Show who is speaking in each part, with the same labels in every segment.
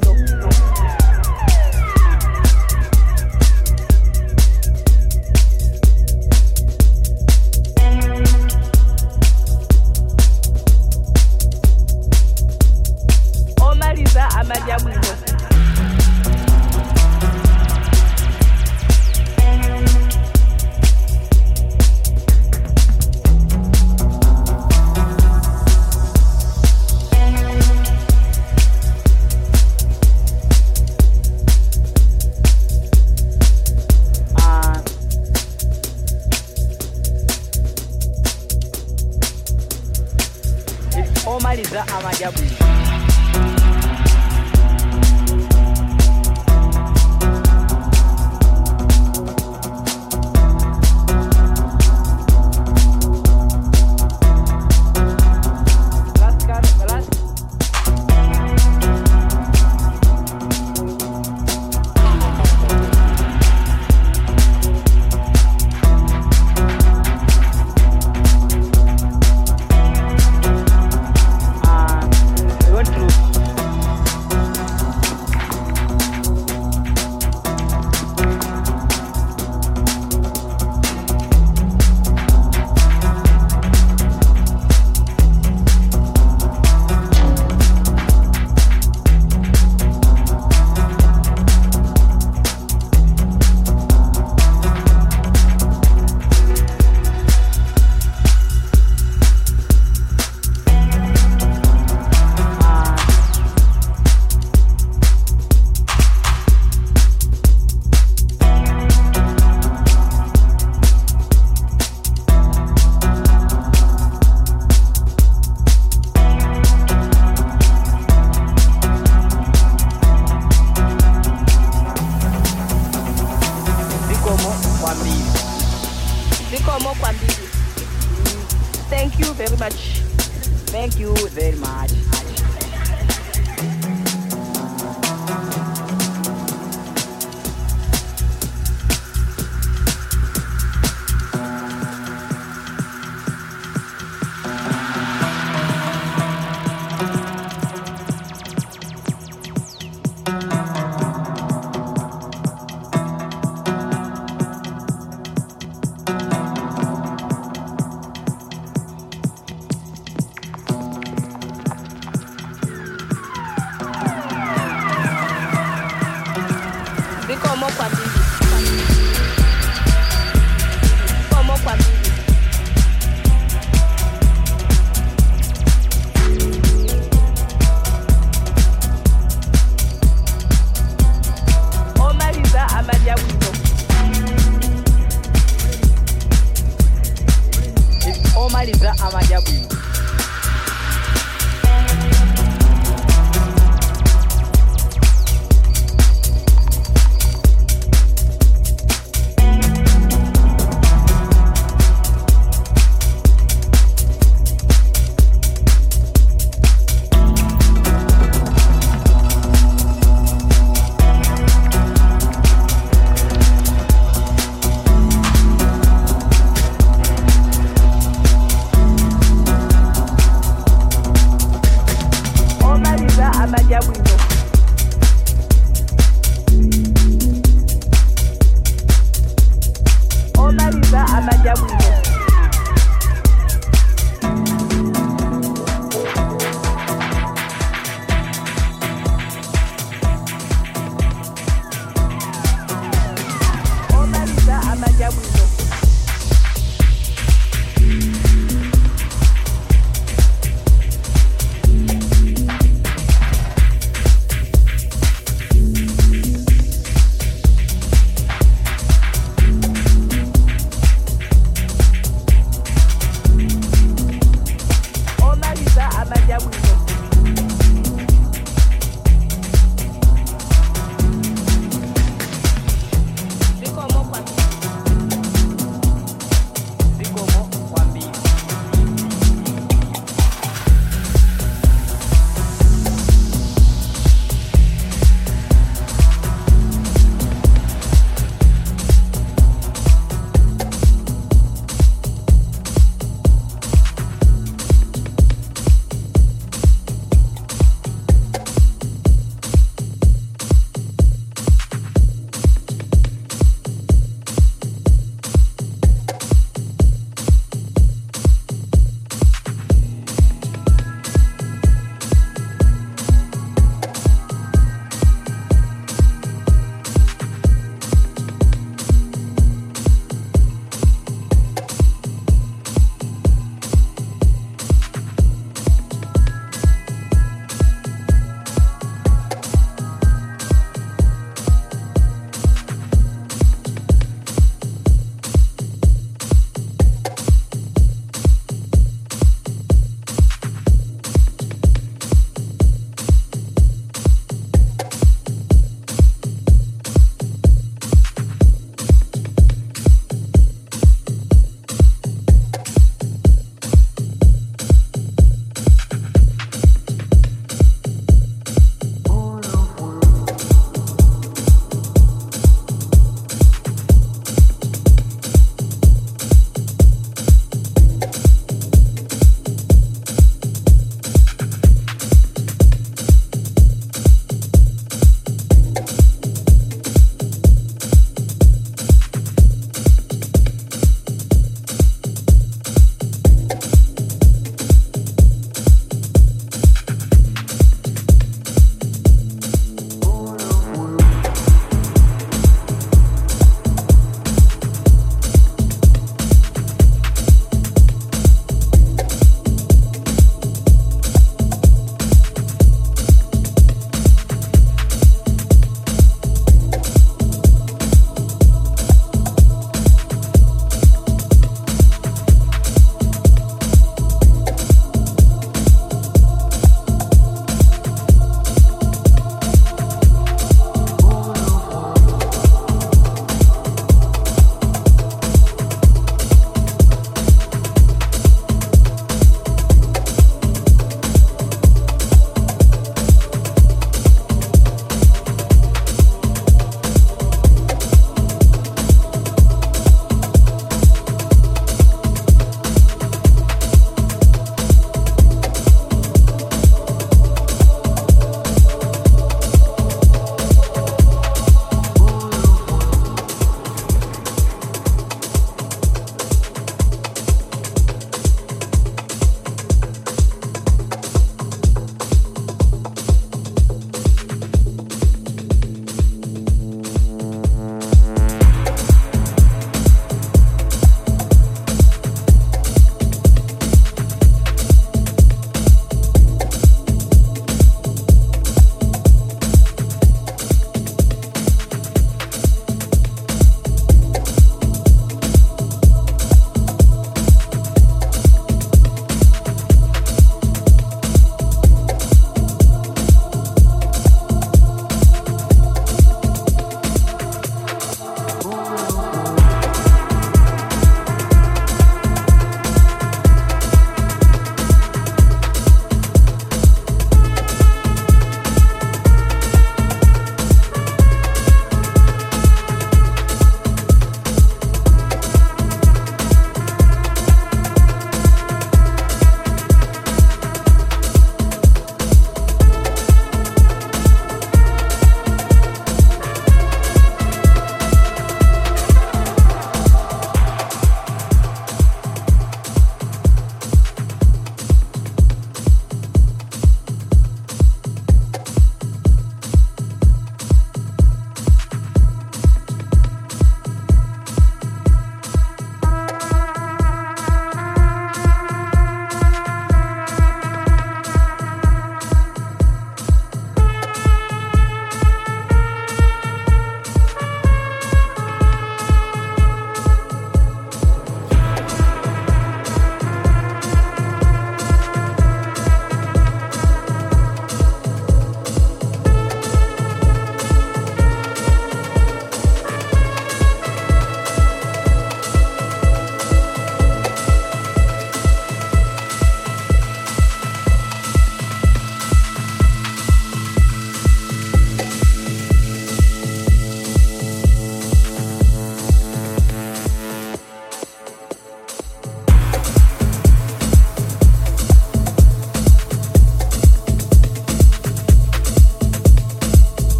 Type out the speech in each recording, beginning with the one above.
Speaker 1: amadya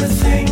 Speaker 2: everything